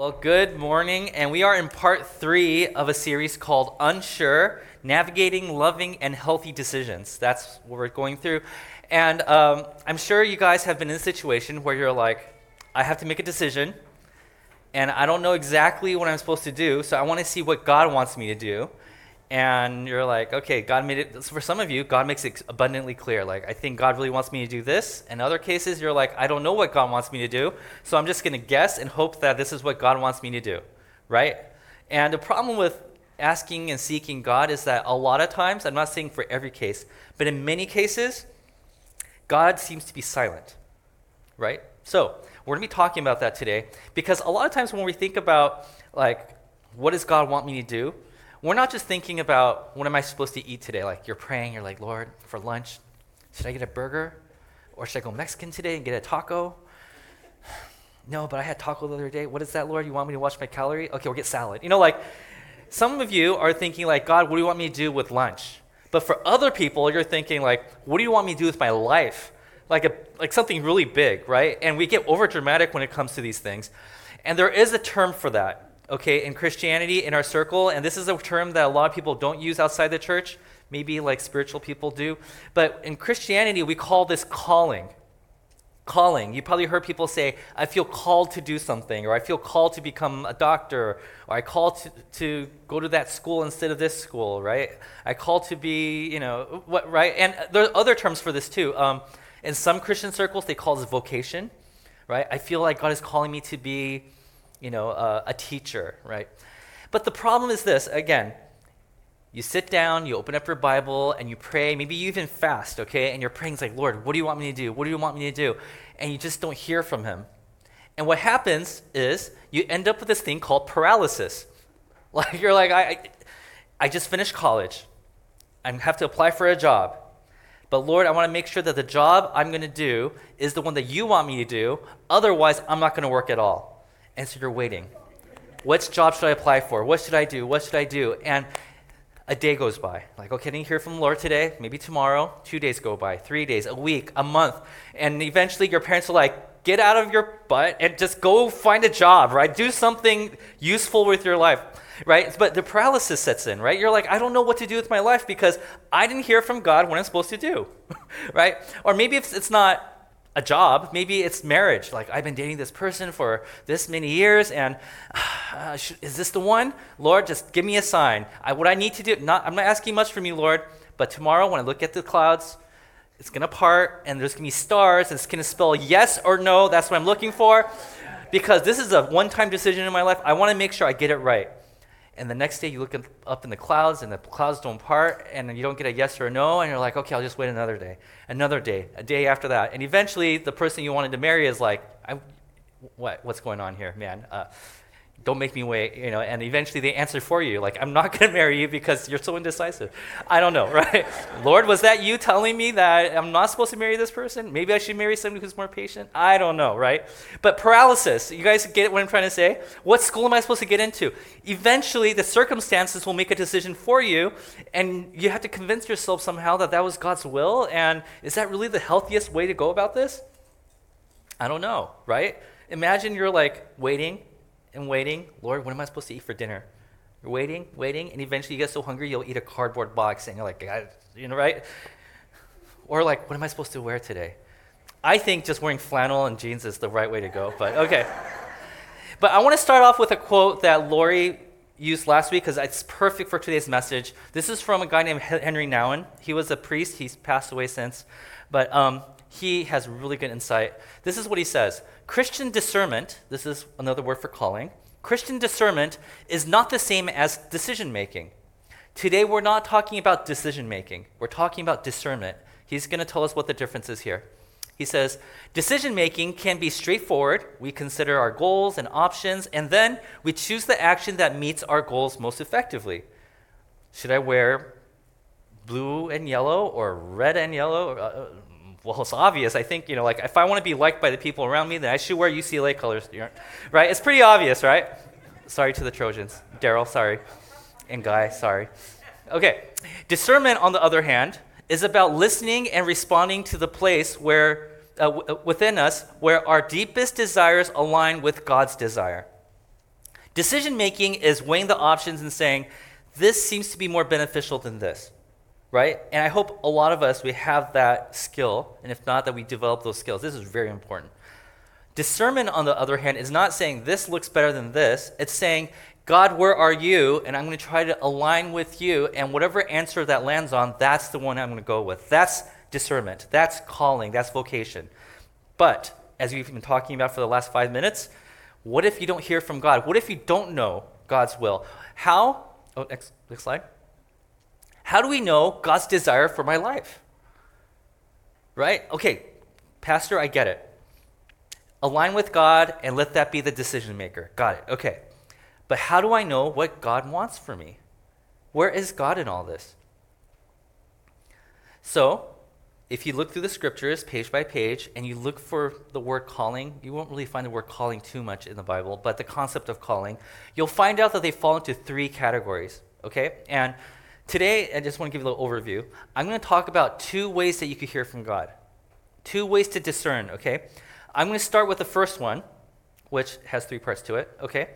Well, good morning, and we are in part three of a series called Unsure Navigating Loving and Healthy Decisions. That's what we're going through. And um, I'm sure you guys have been in a situation where you're like, I have to make a decision, and I don't know exactly what I'm supposed to do, so I want to see what God wants me to do and you're like, okay, God made it. So for some of you, God makes it abundantly clear. Like, I think God really wants me to do this. In other cases, you're like, I don't know what God wants me to do, so I'm just going to guess and hope that this is what God wants me to do, right? And the problem with asking and seeking God is that a lot of times, I'm not saying for every case, but in many cases, God seems to be silent, right? So we're going to be talking about that today because a lot of times when we think about, like, what does God want me to do? We're not just thinking about what am I supposed to eat today? Like you're praying, you're like, Lord, for lunch, should I get a burger? Or should I go Mexican today and get a taco? No, but I had taco the other day. What is that, Lord? You want me to watch my calorie? Okay, we'll get salad. You know, like some of you are thinking like, God, what do you want me to do with lunch? But for other people, you're thinking like, what do you want me to do with my life? Like a like something really big, right? And we get over dramatic when it comes to these things. And there is a term for that okay, in Christianity, in our circle, and this is a term that a lot of people don't use outside the church, maybe like spiritual people do, but in Christianity, we call this calling. Calling. You probably heard people say, I feel called to do something, or I feel called to become a doctor, or I call to, to go to that school instead of this school, right? I call to be, you know, what, right? And there are other terms for this too. Um, in some Christian circles, they call this vocation, right? I feel like God is calling me to be you know, a teacher, right? But the problem is this again, you sit down, you open up your Bible, and you pray. Maybe you even fast, okay? And you're praying, it's like, Lord, what do you want me to do? What do you want me to do? And you just don't hear from Him. And what happens is you end up with this thing called paralysis. Like, you're like, I, I, I just finished college, I have to apply for a job. But Lord, I want to make sure that the job I'm going to do is the one that you want me to do. Otherwise, I'm not going to work at all. And so you're waiting. Which job should I apply for? What should I do? What should I do? And a day goes by. Like, okay, I didn't hear from the Lord today. Maybe tomorrow. Two days go by. Three days, a week, a month. And eventually your parents are like, get out of your butt and just go find a job, right? Do something useful with your life, right? But the paralysis sets in, right? You're like, I don't know what to do with my life because I didn't hear from God what I'm supposed to do, right? Or maybe it's, it's not a job. Maybe it's marriage. Like, I've been dating this person for this many years, and uh, should, is this the one? Lord, just give me a sign. I, what I need to do, not, I'm not asking much from you, Lord, but tomorrow when I look at the clouds, it's going to part, and there's going to be stars, and it's going to spell yes or no. That's what I'm looking for. Because this is a one time decision in my life. I want to make sure I get it right and the next day you look up in the clouds and the clouds don't part and you don't get a yes or a no and you're like okay i'll just wait another day another day a day after that. And eventually the person you wanted to marry is like what, what's going on here man? Uh, don't make me wait, you know, and eventually they answer for you, like, I'm not going to marry you because you're so indecisive. I don't know, right? Lord, was that you telling me that I'm not supposed to marry this person? Maybe I should marry somebody who's more patient? I don't know, right? But paralysis, you guys get what I'm trying to say? What school am I supposed to get into? Eventually, the circumstances will make a decision for you, and you have to convince yourself somehow that that was God's will, and is that really the healthiest way to go about this? I don't know, right? Imagine you're like waiting and waiting. Lord, what am I supposed to eat for dinner? You're waiting, waiting, and eventually you get so hungry you'll eat a cardboard box and you're like, you know, right? Or like, what am I supposed to wear today? I think just wearing flannel and jeans is the right way to go, but okay. but I want to start off with a quote that Lori used last week because it's perfect for today's message. This is from a guy named Henri Nouwen. He was a priest, he's passed away since, but um, he has really good insight. This is what he says Christian discernment, this is another word for calling, Christian discernment is not the same as decision making. Today, we're not talking about decision making, we're talking about discernment. He's going to tell us what the difference is here. He says, decision making can be straightforward. We consider our goals and options, and then we choose the action that meets our goals most effectively. Should I wear blue and yellow or red and yellow? Uh, uh, Well, it's obvious. I think, you know, like if I want to be liked by the people around me, then I should wear UCLA colors, right? It's pretty obvious, right? Sorry to the Trojans. Daryl, sorry. And Guy, sorry. Okay. Discernment, on the other hand, is about listening and responding to the place where, uh, w- uh, within us where our deepest desires align with God's desire. Decision making is weighing the options and saying, this seems to be more beneficial than this, right? And I hope a lot of us, we have that skill, and if not, that we develop those skills. This is very important. Discernment, on the other hand, is not saying this looks better than this. It's saying, God, where are you? And I'm going to try to align with you, and whatever answer that lands on, that's the one I'm going to go with. That's discernment. That's calling. That's vocation. But, as we've been talking about for the last five minutes, what if you don't hear from God? What if you don't know God's will? How? Oh, next, next slide. How do we know God's desire for my life? Right? Okay, Pastor, I get it. Align with God and let that be the decision maker. Got it. Okay. But how do I know what God wants for me? Where is God in all this? So, if you look through the scriptures page by page and you look for the word calling, you won't really find the word calling too much in the Bible, but the concept of calling, you'll find out that they fall into three categories, okay? And today, I just want to give you a little overview. I'm going to talk about two ways that you could hear from God, two ways to discern, okay? I'm going to start with the first one, which has three parts to it, okay?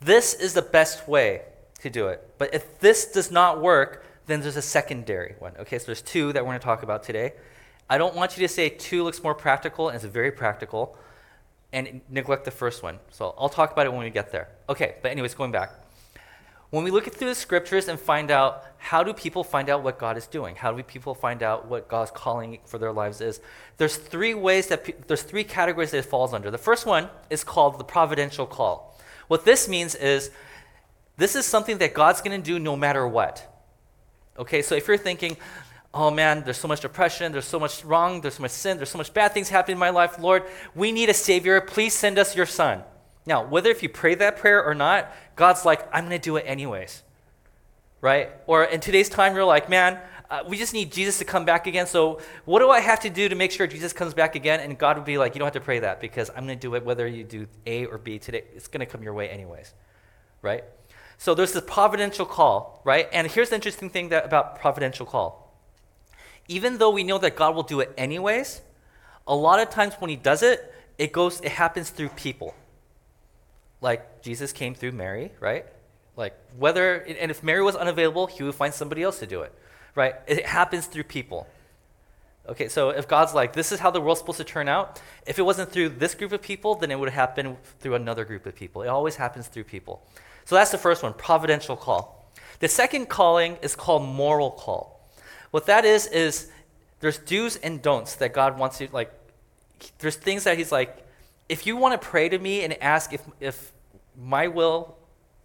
This is the best way to do it. But if this does not work, then there's a secondary one. Okay, so there's two that we're going to talk about today. I don't want you to say two looks more practical, and it's very practical, and neglect the first one. So I'll talk about it when we get there. Okay, but anyways, going back. When we look through the scriptures and find out how do people find out what God is doing? How do people find out what God's calling for their lives is? There's three ways that pe- there's three categories that it falls under. The first one is called the providential call. What this means is this is something that God's going to do no matter what. Okay, so if you're thinking, oh man, there's so much depression, there's so much wrong, there's so much sin, there's so much bad things happening in my life, Lord, we need a Savior. Please send us your Son. Now, whether if you pray that prayer or not, God's like, I'm going to do it anyways. Right? Or in today's time, you're like, man, uh, we just need Jesus to come back again. So, what do I have to do to make sure Jesus comes back again? And God would be like, you don't have to pray that because I'm going to do it whether you do A or B today. It's going to come your way anyways. Right? So there's this providential call, right? And here's the interesting thing that, about providential call. Even though we know that God will do it anyways, a lot of times when he does it, it goes it happens through people. Like Jesus came through Mary, right? Like whether and if Mary was unavailable, he would find somebody else to do it. Right? It happens through people. Okay, so if God's like, this is how the world's supposed to turn out, if it wasn't through this group of people, then it would happen through another group of people. It always happens through people. So that's the first one, providential call. The second calling is called moral call. What that is, is there's do's and don'ts that God wants you, like, there's things that He's like, if you want to pray to me and ask if, if my will,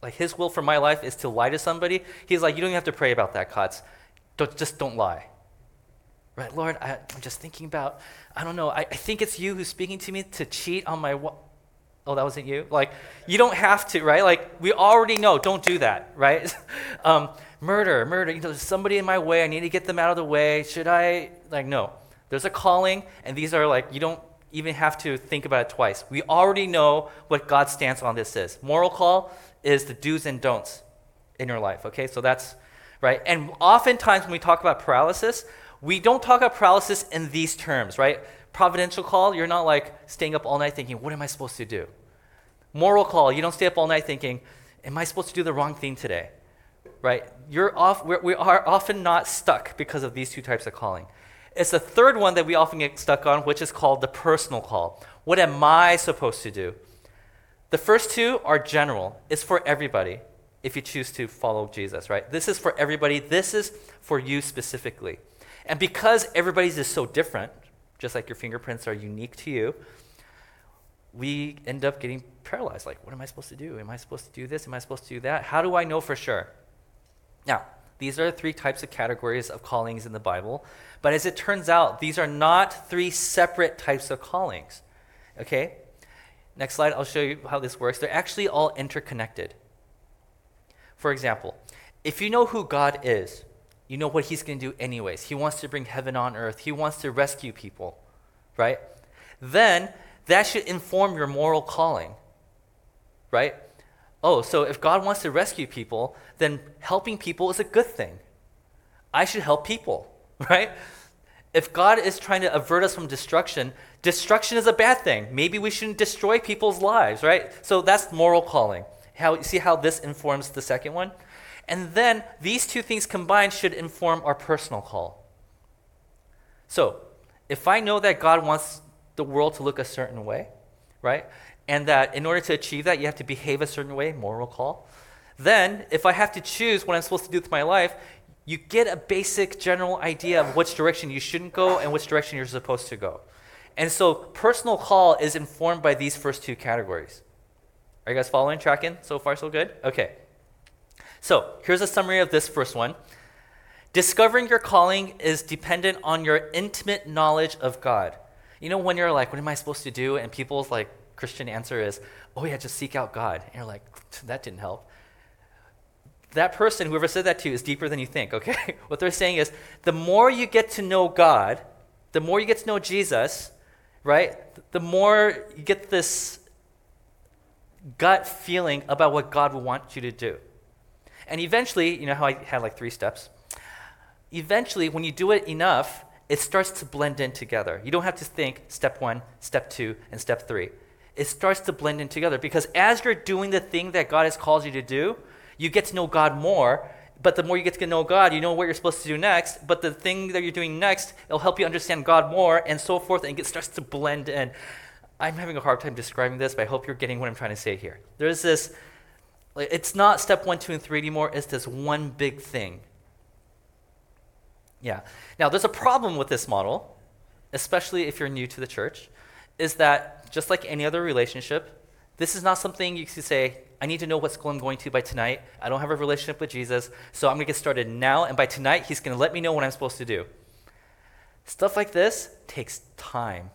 like His will for my life is to lie to somebody, He's like, you don't even have to pray about that, Klotz. Don't, just don't lie. Right, Lord, I, am just thinking about, I don't know, I, I, think it's you who's speaking to me to cheat on my, Oh, that wasn't you? Like, you don't have to, right? Like, we already know, don't do that, right? um, murder, murder, you know, there's somebody in my way, I need to get them out of the way. Should I? Like, no. There's a calling, and these are like, you don't even have to think about it twice. We already know what God's stance on this is. Moral call is the do's and don'ts in your life, okay? So that's, right? And oftentimes when we talk about paralysis, we don't talk about paralysis in these terms, right? Providential call, you're not like staying up all night thinking, what am I supposed to do? Moral call, you don't stay up all night thinking, am I supposed to do the wrong thing today? Right? You're off, we're, we are often not stuck because of these two types of calling. It's the third one that we often get stuck on, which is called the personal call. What am I supposed to do? The first two are general. It's for everybody if you choose to follow Jesus, right? This is for everybody. This is for you specifically. And because everybody's is so different, just like your fingerprints are unique to you, we end up getting paralyzed. Like, what am I supposed to do? Am I supposed to do this? Am I supposed to do that? How do I know for sure? Now, these are three types of categories of callings in the Bible. But as it turns out, these are not three separate types of callings. Okay? Next slide, I'll show you how this works. They're actually all interconnected. For example, if you know who God is, you know what he's going to do anyways. He wants to bring heaven on earth, he wants to rescue people, right? Then that should inform your moral calling, right? Oh, so if God wants to rescue people, then helping people is a good thing. I should help people, right? If God is trying to avert us from destruction, destruction is a bad thing. Maybe we shouldn't destroy people's lives, right? So that's moral calling. How, see how this informs the second one? And then these two things combined should inform our personal call. So, if I know that God wants the world to look a certain way, right? And that in order to achieve that, you have to behave a certain way, moral call. Then, if I have to choose what I'm supposed to do with my life, you get a basic general idea of which direction you shouldn't go and which direction you're supposed to go. And so, personal call is informed by these first two categories. Are you guys following, tracking? So far, so good? Okay. So, here's a summary of this first one. Discovering your calling is dependent on your intimate knowledge of God. You know, when you're like, what am I supposed to do? And people's like Christian answer is, oh yeah, just seek out God. And you're like, that didn't help. That person, whoever said that to you, is deeper than you think, okay? what they're saying is, the more you get to know God, the more you get to know Jesus, right? The more you get this gut feeling about what God will want you to do. And eventually, you know how I had like three steps? Eventually, when you do it enough, it starts to blend in together. You don't have to think step one, step two, and step three. It starts to blend in together because as you're doing the thing that God has called you to do, you get to know God more. But the more you get to know God, you know what you're supposed to do next. But the thing that you're doing next, it'll help you understand God more and so forth, and it starts to blend in. I'm having a hard time describing this, but I hope you're getting what I'm trying to say here. There's this, it's not step one, two, and three anymore. It's this one big thing. Yeah. Now, there's a problem with this model, especially if you're new to the church, is that just like any other relationship, this is not something you can say, I need to know what school I'm going to by tonight. I don't have a relationship with Jesus, so I'm going to get started now, and by tonight, He's going to let me know what I'm supposed to do. Stuff like this takes time,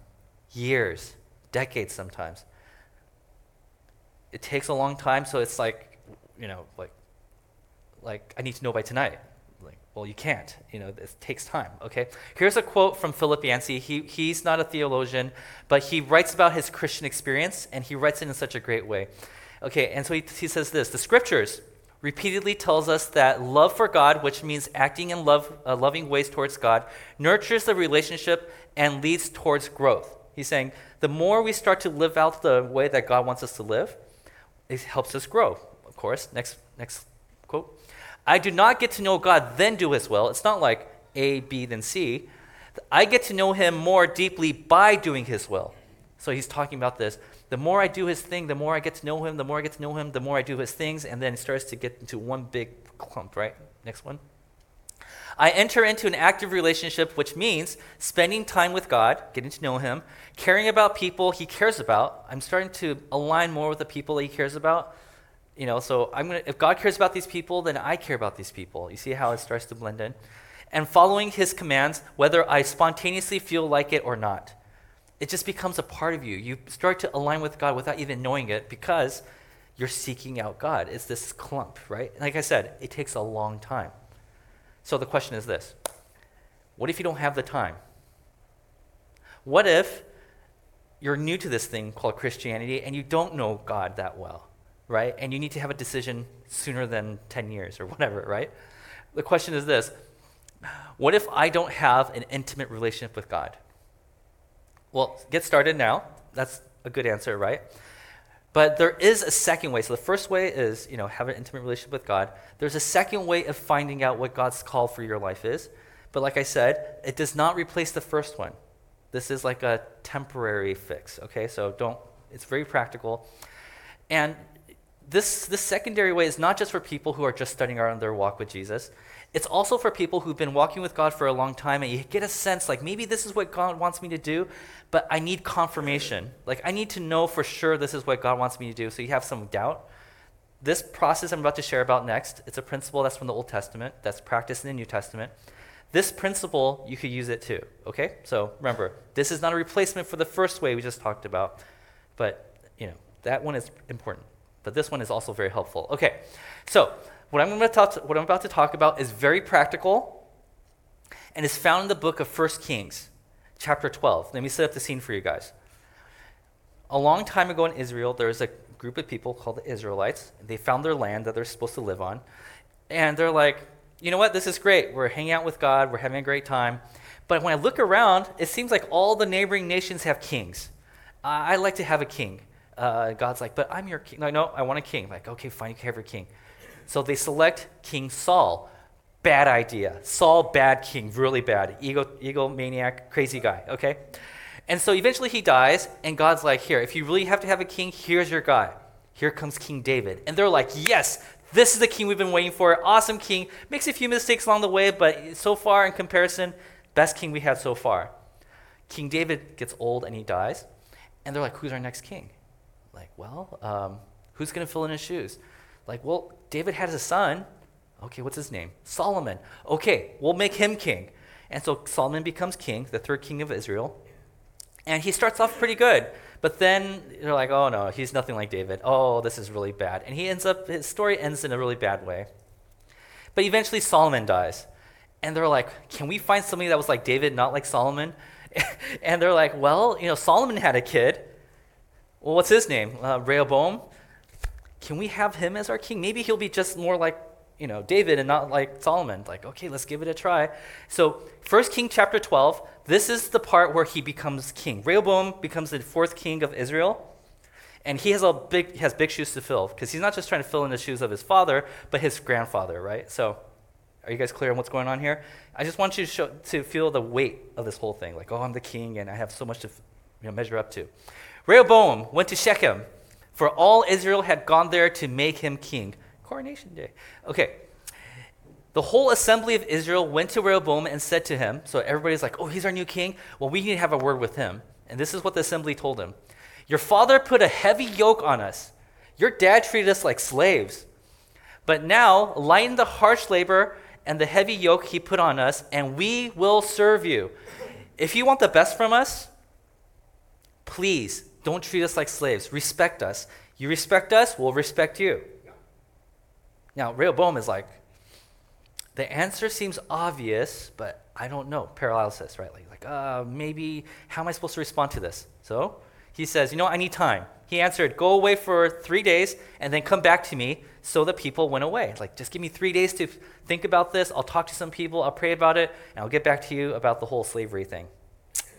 years decades sometimes. It takes a long time, so it's like, you know, like, like I need to know by tonight. Well, you can't. You know, it takes time. Okay. Here's a quote from Philip Yancey. He he's not a theologian, but he writes about his Christian experience, and he writes it in such a great way. Okay, and so he, he says this: the scriptures repeatedly tells us that love for God, which means acting in love, uh, loving ways towards God, nurtures the relationship and leads towards growth. He's saying the more we start to live out the way that God wants us to live, it helps us grow. Of course, next next. I do not get to know God then do his will. It's not like A, B, then C. I get to know him more deeply by doing his will. So he's talking about this. The more I do his thing, the more I get to know him, the more I get to know him, the more I do his things, and then it starts to get into one big clump, right? Next one. I enter into an active relationship, which means spending time with God, getting to know Him, caring about people He cares about. I'm starting to align more with the people He cares about. You know, so I'm gonna. If God cares about these people, then I care about these people. You see how it starts to blend in, and following His commands, whether I spontaneously feel like it or not. It just becomes a part of you. You start to align with God without even knowing it because you're seeking out God. It's this clump, right? Like I said, it takes a long time. So the question is this What if you don't have the time? What if you're new to this thing called Christianity and you don't know God that well, right? And you need to have a decision sooner than 10 years or whatever, right? The question is this What if I don't have an intimate relationship with God? Well, get started now. That's a good answer, right? But there is a second way. So the first way is, you know, have an intimate relationship with God. There's a second way of finding out what God's call for your life is. But like I said, it does not replace the first one. This is like a temporary fix, okay? So don't it's very practical. And this this secondary way is not just for people who are just starting out on their walk with Jesus. It's also for people who've been walking with God for a long time and you get a sense like maybe this is what God wants me to do, but I need confirmation. Like I need to know for sure this is what God wants me to do. So you have some doubt. This process I'm about to share about next, it's a principle that's from the Old Testament, that's practiced in the New Testament. This principle, you could use it too, okay? So remember, this is not a replacement for the first way we just talked about, but you know, that one is important. But this one is also very helpful. Okay, so what I'm, talk, what I'm about to talk about is very practical and is found in the book of 1 Kings, chapter 12. Let me set up the scene for you guys. A long time ago in Israel, there was a group of people called the Israelites. They found their land that they're supposed to live on. And they're like, you know what? This is great. We're hanging out with God. We're having a great time. But when I look around, it seems like all the neighboring nations have kings. I like to have a king. Uh, God's like, but I'm your king. No, no, I want a king. Like, okay, fine, you can have your king. So they select King Saul. Bad idea. Saul, bad king, really bad. Ego, egomaniac, crazy guy, okay? And so eventually he dies, and God's like, here, if you really have to have a king, here's your guy. Here comes King David. And they're like, yes, this is the king we've been waiting for. Awesome king. Makes a few mistakes along the way, but so far in comparison, best king we had so far. King David gets old and he dies. And they're like, who's our next king? Like, well, um, who's going to fill in his shoes? Like, well, David had a son. Okay, what's his name? Solomon. Okay, we'll make him king. And so Solomon becomes king, the third king of Israel. And he starts off pretty good. But then they're like, oh no, he's nothing like David. Oh, this is really bad. And he ends up, his story ends in a really bad way. But eventually Solomon dies. And they're like, can we find somebody that was like David, not like Solomon? and they're like, well, you know, Solomon had a kid. Well, what's his name? Uh, Rehoboam. Can we have him as our king? Maybe he'll be just more like, you know, David and not like Solomon. Like, okay, let's give it a try. So, First King chapter 12, this is the part where he becomes king. Rehoboam becomes the fourth king of Israel. And he has a big has big shoes to fill because he's not just trying to fill in the shoes of his father, but his grandfather, right? So, are you guys clear on what's going on here? I just want you to, show, to feel the weight of this whole thing. Like, oh, I'm the king and I have so much to you know, measure up to. Rehoboam went to Shechem, for all Israel had gone there to make him king. Coronation day. Okay. The whole assembly of Israel went to Rehoboam and said to him, so everybody's like, oh, he's our new king. Well, we need to have a word with him. And this is what the assembly told him Your father put a heavy yoke on us. Your dad treated us like slaves. But now, lighten the harsh labor and the heavy yoke he put on us, and we will serve you. If you want the best from us, please don't treat us like slaves. Respect us. You respect us, we'll respect you. Now, Rehoboam is like, the answer seems obvious, but I don't know. Paralysis, right? Like, like uh, maybe, how am I supposed to respond to this? So he says, You know, I need time. He answered, Go away for three days and then come back to me. So the people went away. Like, just give me three days to think about this. I'll talk to some people. I'll pray about it. And I'll get back to you about the whole slavery thing.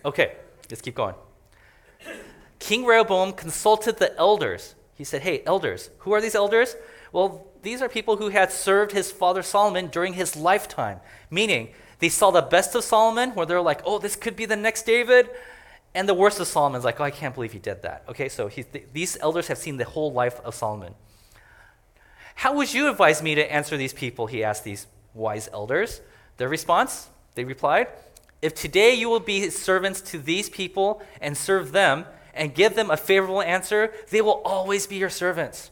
Okay, let's keep going. King Rehoboam consulted the elders. He said, Hey, elders, who are these elders? Well, these are people who had served his father Solomon during his lifetime, meaning they saw the best of Solomon, where they're like, oh, this could be the next David. And the worst of Solomon's like, oh, I can't believe he did that. Okay, so th- these elders have seen the whole life of Solomon. How would you advise me to answer these people? He asked these wise elders. Their response, they replied, If today you will be servants to these people and serve them and give them a favorable answer, they will always be your servants.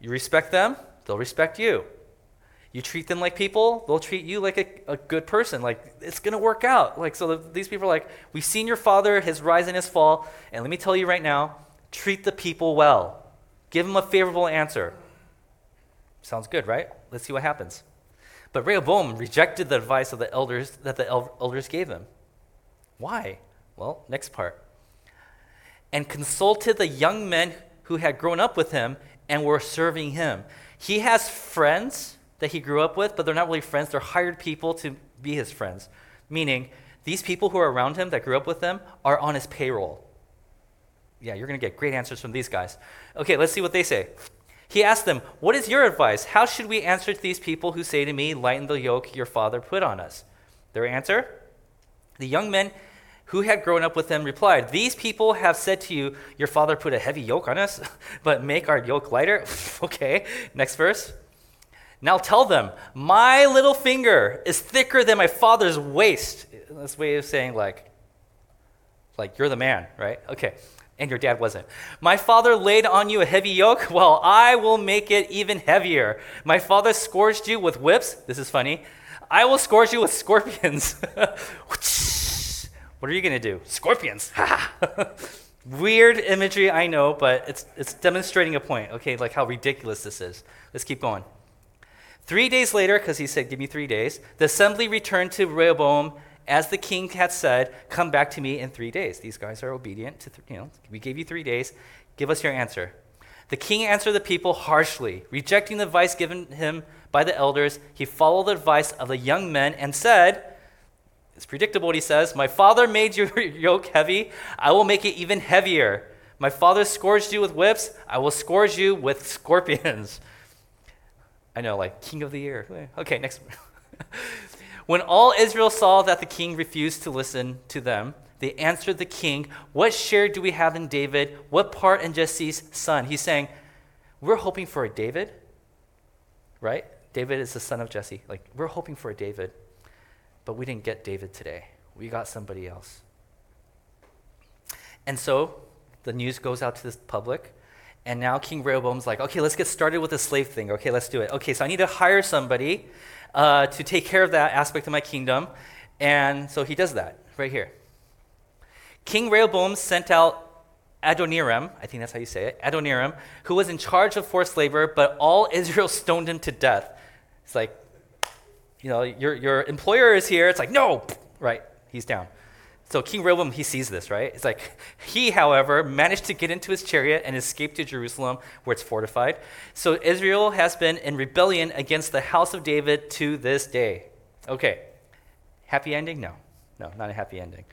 You respect them, they'll respect you. You treat them like people, they'll treat you like a, a good person. Like, it's going to work out. Like, so the, these people are like, We've seen your father, his rise and his fall, and let me tell you right now treat the people well. Give them a favorable answer. Sounds good, right? Let's see what happens. But Rehoboam rejected the advice of the elders that the elders gave him. Why? Well, next part. And consulted the young men who had grown up with him and were serving him. He has friends that he grew up with, but they're not really friends. They're hired people to be his friends. Meaning, these people who are around him that grew up with him are on his payroll. Yeah, you're going to get great answers from these guys. Okay, let's see what they say. He asked them, What is your advice? How should we answer to these people who say to me, Lighten the yoke your father put on us? Their answer? The young men who had grown up with them replied, These people have said to you, Your father put a heavy yoke on us, but make our yoke lighter. okay, next verse. Now tell them, My little finger is thicker than my father's waist. That's way of saying, like, like you're the man, right? Okay. And your dad wasn't. My father laid on you a heavy yoke. Well, I will make it even heavier. My father scourged you with whips. This is funny. I will scourge you with scorpions. What are you going to do? Scorpions. Weird imagery, I know, but it's, it's demonstrating a point, okay, like how ridiculous this is. Let's keep going. Three days later, because he said, Give me three days, the assembly returned to Rehoboam as the king had said, Come back to me in three days. These guys are obedient to, th- you know, we gave you three days. Give us your answer. The king answered the people harshly, rejecting the advice given him by the elders. He followed the advice of the young men and said, it's predictable what he says. My father made your yoke heavy. I will make it even heavier. My father scourged you with whips, I will scourge you with scorpions. I know, like, king of the year. Okay, next. when all Israel saw that the king refused to listen to them, they answered the king, What share do we have in David? What part in Jesse's son? He's saying, We're hoping for a David, right? David is the son of Jesse. Like, we're hoping for a David, but we didn't get David today. We got somebody else. And so the news goes out to the public. And now King Rehoboam's like, okay, let's get started with the slave thing. Okay, let's do it. Okay, so I need to hire somebody uh, to take care of that aspect of my kingdom. And so he does that right here. King Rehoboam sent out Adoniram, I think that's how you say it, Adoniram, who was in charge of forced labor, but all Israel stoned him to death. It's like, you know, your, your employer is here. It's like, no, right, he's down. So King Rehoboam, he sees this, right? It's like, he, however, managed to get into his chariot and escape to Jerusalem where it's fortified. So Israel has been in rebellion against the house of David to this day. Okay. Happy ending? No. No, not a happy ending.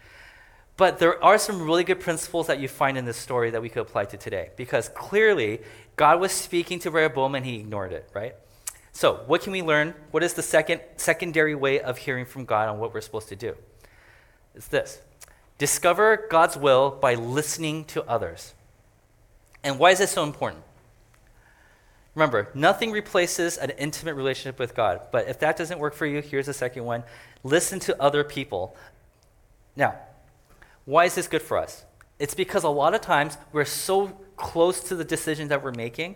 But there are some really good principles that you find in this story that we could apply to today. Because clearly, God was speaking to Rehoboam and he ignored it, right? So, what can we learn? What is the second secondary way of hearing from God on what we're supposed to do? It's this discover God's will by listening to others. And why is this so important? Remember, nothing replaces an intimate relationship with God. But if that doesn't work for you, here's the second one listen to other people. Now, why is this good for us? It's because a lot of times we're so close to the decision that we're making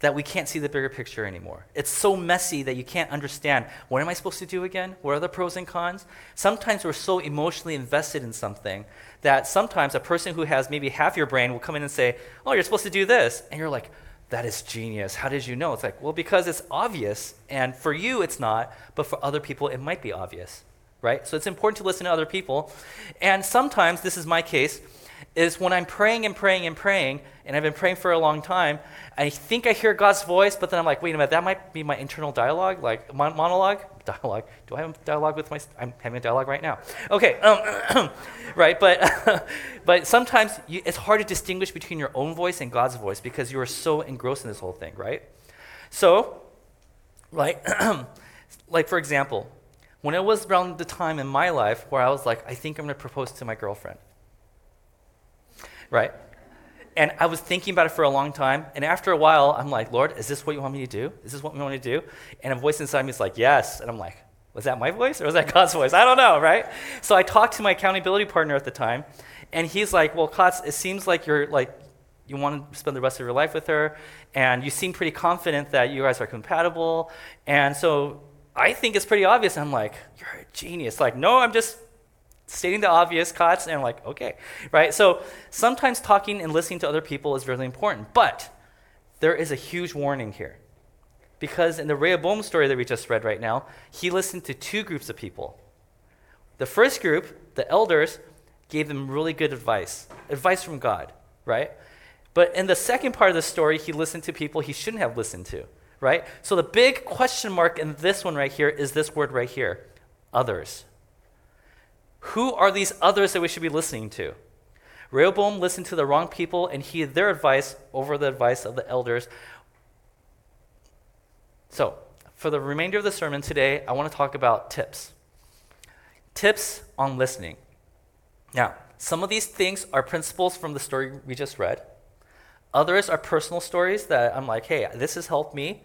that we can't see the bigger picture anymore. It's so messy that you can't understand what am I supposed to do again? What are the pros and cons? Sometimes we're so emotionally invested in something that sometimes a person who has maybe half your brain will come in and say, Oh, you're supposed to do this. And you're like, That is genius. How did you know? It's like, Well, because it's obvious. And for you, it's not. But for other people, it might be obvious. Right? So it's important to listen to other people. And sometimes, this is my case, is when I'm praying and praying and praying, and I've been praying for a long time, I think I hear God's voice, but then I'm like, wait a minute, that might be my internal dialogue, like mon- monologue, dialogue. Do I have a dialogue with my? I'm having a dialogue right now. Okay, um, right, but but sometimes you, it's hard to distinguish between your own voice and God's voice because you are so engrossed in this whole thing, right? So, like, like for example, when it was around the time in my life where I was like, I think I'm going to propose to my girlfriend, right? And I was thinking about it for a long time. And after a while, I'm like, Lord, is this what you want me to do? Is this what we want to do? And a voice inside me is like, yes. And I'm like, was that my voice or was that God's voice? I don't know, right? So I talked to my accountability partner at the time, and he's like, well, Klotz, it seems like you're like, you want to spend the rest of your life with her, and you seem pretty confident that you guys are compatible. And so I think it's pretty obvious. I'm like, you're a genius. Like, no, I'm just stating the obvious cuts and like okay right? So sometimes talking and listening to other people is really important but there is a huge warning here. Because in the rehoboam story that we just read right now he listened to two groups of people. The first group the elders gave them really good advice advice from god right? But in the second part of the story he listened to people he shouldn't have listened to right? So the big question mark in this one right here is this word right here others who are these others that we should be listening to? Rehoboam listened to the wrong people and heeded their advice over the advice of the elders. So, for the remainder of the sermon today, I want to talk about tips. Tips on listening. Now, some of these things are principles from the story we just read. Others are personal stories that I'm like, hey, this has helped me.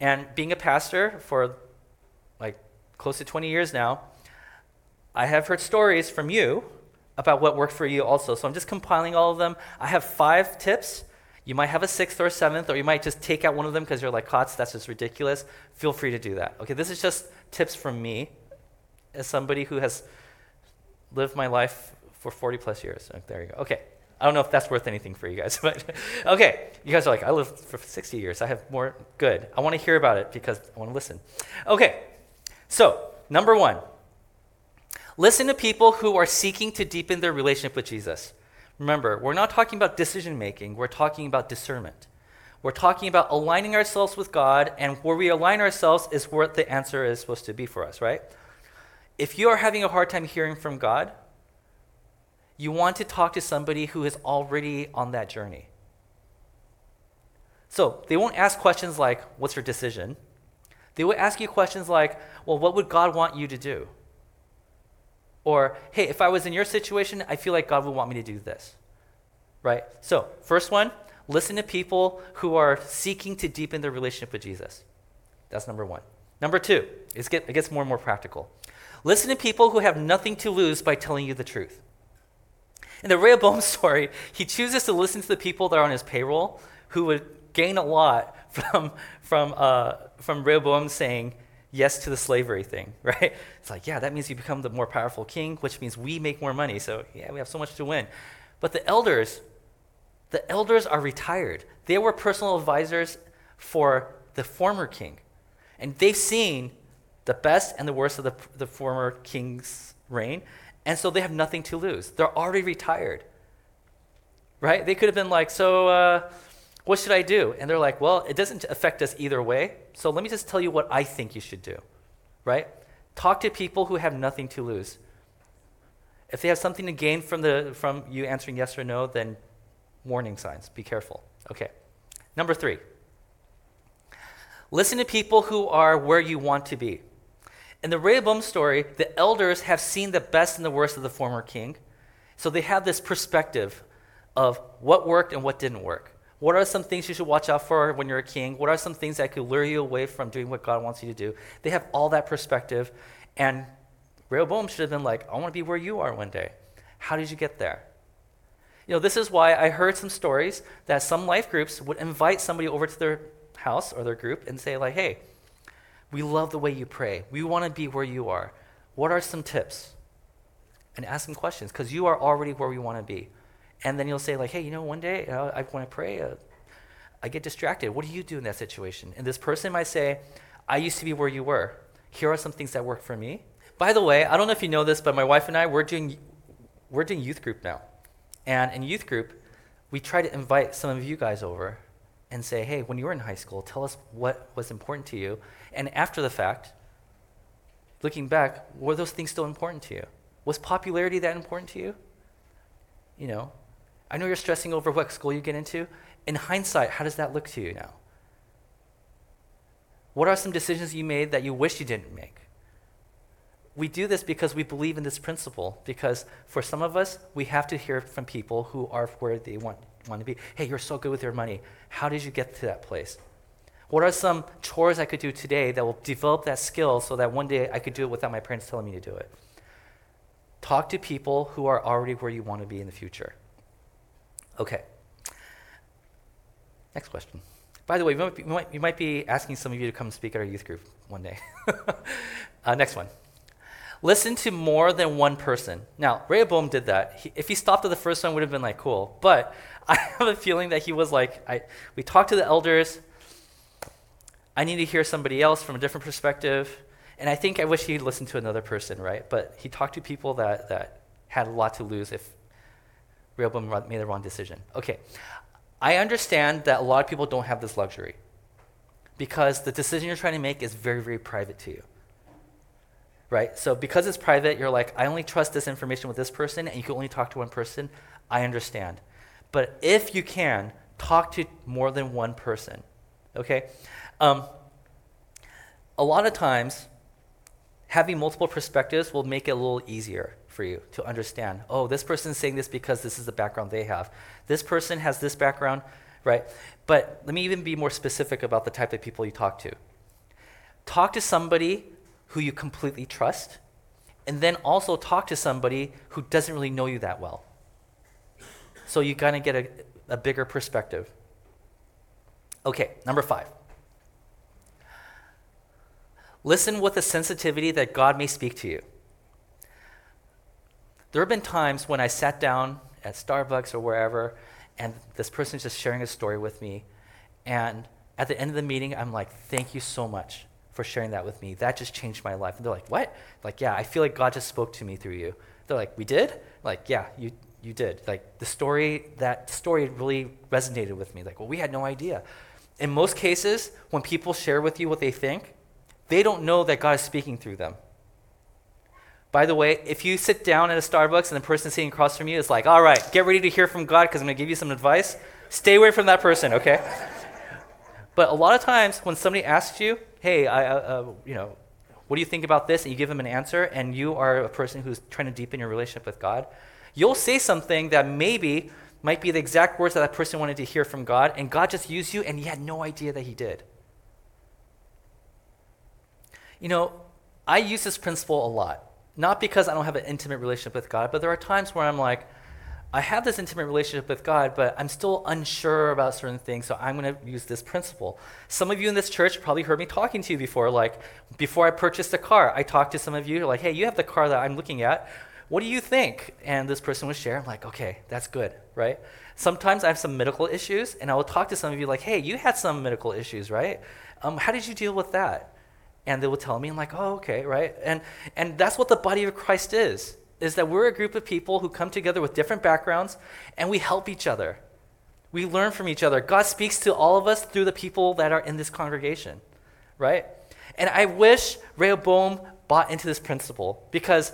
And being a pastor for like close to 20 years now, I have heard stories from you about what worked for you also. So I'm just compiling all of them. I have five tips. You might have a sixth or a seventh, or you might just take out one of them because you're like, Klotz, that's just ridiculous. Feel free to do that. Okay, this is just tips from me as somebody who has lived my life for 40 plus years. Oh, there you go. Okay. I don't know if that's worth anything for you guys, but okay. You guys are like, I lived for 60 years. I have more. Good. I want to hear about it because I want to listen. Okay. So, number one, Listen to people who are seeking to deepen their relationship with Jesus. Remember, we're not talking about decision making, we're talking about discernment. We're talking about aligning ourselves with God, and where we align ourselves is where the answer is supposed to be for us, right? If you are having a hard time hearing from God, You want to talk to somebody who is already on that journey. So they won't ask questions like, What's your decision? They will ask you questions like, Well, what would God want you to do? Or, Hey, if I was in your situation, I feel like God would want me to do this. Right? So, first one, listen to people who are seeking to deepen their relationship with Jesus. That's number one. Number two, it gets more and more practical. Listen to people who have nothing to lose by telling you the truth. In the Rehoboam story, he chooses to listen to the people that are on his payroll who would gain a lot from, from, uh, from Rehoboam saying yes to the slavery thing, right? It's like, yeah, that means you become the more powerful king, which means we make more money. So, yeah, we have so much to win. But the elders, the elders are retired. They were personal advisors for the former king. And they've seen the best and the worst of the, the former king's reign. And so they have nothing to lose. They're already retired. Right? They could have been like, so uh, what should I do? And they're like, well, it doesn't affect us either way. So let me just tell you what I think you should do. Right? Talk to people who have nothing to lose. If they have something to gain from, the, from you answering yes or no, then warning signs. Be careful. Okay. Number three listen to people who are where you want to be. In the Rehoboam story, the elders have seen the best and the worst of the former king. So they have this perspective of what worked and what didn't work. What are some things you should watch out for when you're a king? What are some things that could lure you away from doing what God wants you to do? They have all that perspective. And Rehoboam should have been like, I want to be where you are one day. How did you get there? You know, this is why I heard some stories that some life groups would invite somebody over to their house or their group and say, like, hey, we love the way you pray. We want to be where you are. What are some tips? And ask them questions because you are already where we want to be. And then you'll say, like, hey, you know, one day uh, I pray. Uh, I get distracted. What do you do in that situation? And this person might say, I used to be where you were. Here are some things that work for me. By the way, I don't know if you know this, but my wife and I, we're doing, we're doing youth group now. And in youth group, we try to invite some of you guys over and say, hey, when you were in high school, tell us what was important to you. And after the fact, looking back, were those things still important to you? Was popularity that important to you? You know, I know you're stressing over what school you get into. In hindsight, how does that look to you now? What are some decisions you made that you wish you didn't make? We do this because we believe in this principle, because for some of us, we have to hear from people who are where they want want to be. Hey, you're so good with your money. How did you get to that place? What are some chores I could do today that will develop that skill so that one day I could do it without my parents telling me to do it? Talk to people who are already where you want to be in the future. Okay. Next question. By the way, you might, be, you might, be asking some of you to come speak at our youth group one day. uh, next one. Listen to more than one person. Now, Rehoboam did that. He, if he stopped at the first one, would have been like, cool. But I have a feeling that he was like, I, we talked to the elders. I need to hear somebody else from a different perspective. And I think I wish he'd listened to another person, right? But he talked to people that, that had a lot to lose if Rehoboam made the wrong decision. Okay. I understand that a lot of people don't have this luxury because the decision you're trying to make is very, very private to you. Right? So because it's private, you're like, I only trust this information with this person, and you can only talk to one person. I understand. But if you can, talk to more than one person. Okay? Um, a lot of times, having multiple perspectives will make it a little easier for you to understand. Oh, this person's saying this because this is the background they have. This person has this background, right? But let me even be more specific about the type of people you talk to. Talk to somebody who you completely trust, and then also talk to somebody who doesn't really know you that well so you kind of get a, a bigger perspective. Okay, number five. Listen with a sensitivity that God may speak to you. There have been times when I sat down at Starbucks or wherever, and this person's just sharing a story with me. And at the end of the meeting, I'm like, thank you so much for sharing that with me. That just changed my life. And they're like, what? Like, yeah, I feel like God just spoke to me through you. They're like, we did? Like, yeah, you, you did. Like the story, that story really resonated with me. Like, well, we had no idea. In most cases, when people share with you what they think, they don't know that God is speaking through them. By the way, if you sit down at a Starbucks and the person sitting across from you is like, all right, get ready to hear from God because I'm going to give you some advice, stay away from that person, okay? but a lot of times when somebody asks you, hey, I, uh, uh, you know, what do you think about this? And you give them an answer, and you are a person who's trying to deepen your relationship with God, you'll say something that maybe might be the exact words that that person wanted to hear from God, and God just used you, and you had no idea that He did. You know, I use this principle a lot. Not because I don't have an intimate relationship with God, but there are times where I'm like, I have this intimate relationship with God, but I'm still unsure about certain things, so I'm going to use this principle. Some of you in this church probably heard me talking to you before. Like, before I purchased a car, I talked to some of you, like, hey, you have the car that I'm looking at. What do you think? And this person would share. I'm like, okay, that's good, right? Sometimes I have some medical issues, and I will talk to some of you, like, hey, you had some medical issues, right? Um, how did you deal with that? And they will tell me, I'm like, oh, okay, right? And, and that's what the body of Christ is is that we're a group of people who come together with different backgrounds and we help each other. We learn from each other. God speaks to all of us through the people that are in this congregation, right? And I wish Rehoboam bought into this principle because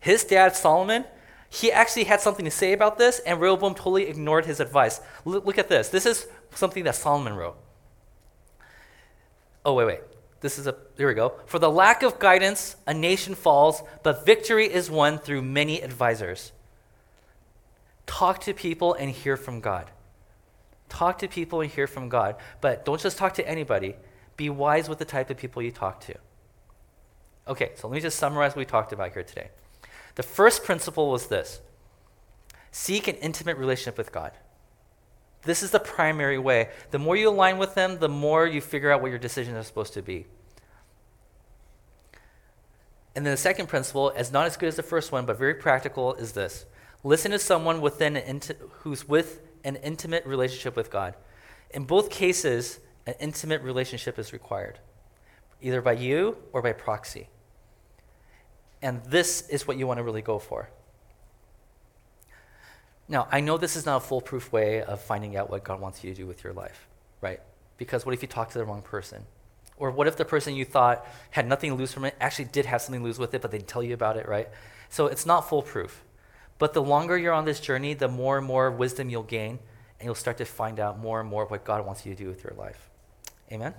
his dad, Solomon, he actually had something to say about this, and Rehoboam totally ignored his advice. L- look at this. This is something that Solomon wrote. Oh, wait, wait. This is a, here we go. For the lack of guidance, a nation falls, but victory is won through many advisors. Talk to people and hear from God. Talk to people and hear from God. But don't just talk to anybody. Be wise with the type of people you talk to. Okay, so let me just summarize what we talked about here today. The first principle was this seek an intimate relationship with God. This is the primary way. The more you align with them, the more you figure out what your decisions are supposed to be. And then the second principle, as not as good as the first one, but very practical, is this listen to someone within inti- who's with an intimate relationship with God. In both cases, an intimate relationship is required, either by you or by proxy. And this is what you want to really go for. Now, I know this is not a foolproof way of finding out what God wants you to do with your life, right? Because what if you talk to the wrong person? Or what if the person you thought had nothing to lose from it actually did have something to lose with it, but they didn't tell you about it, right? So it's not foolproof. But the longer you're on this journey, the more and more wisdom you'll gain, and you'll start to find out more and more what God wants you to do with your life. Amen?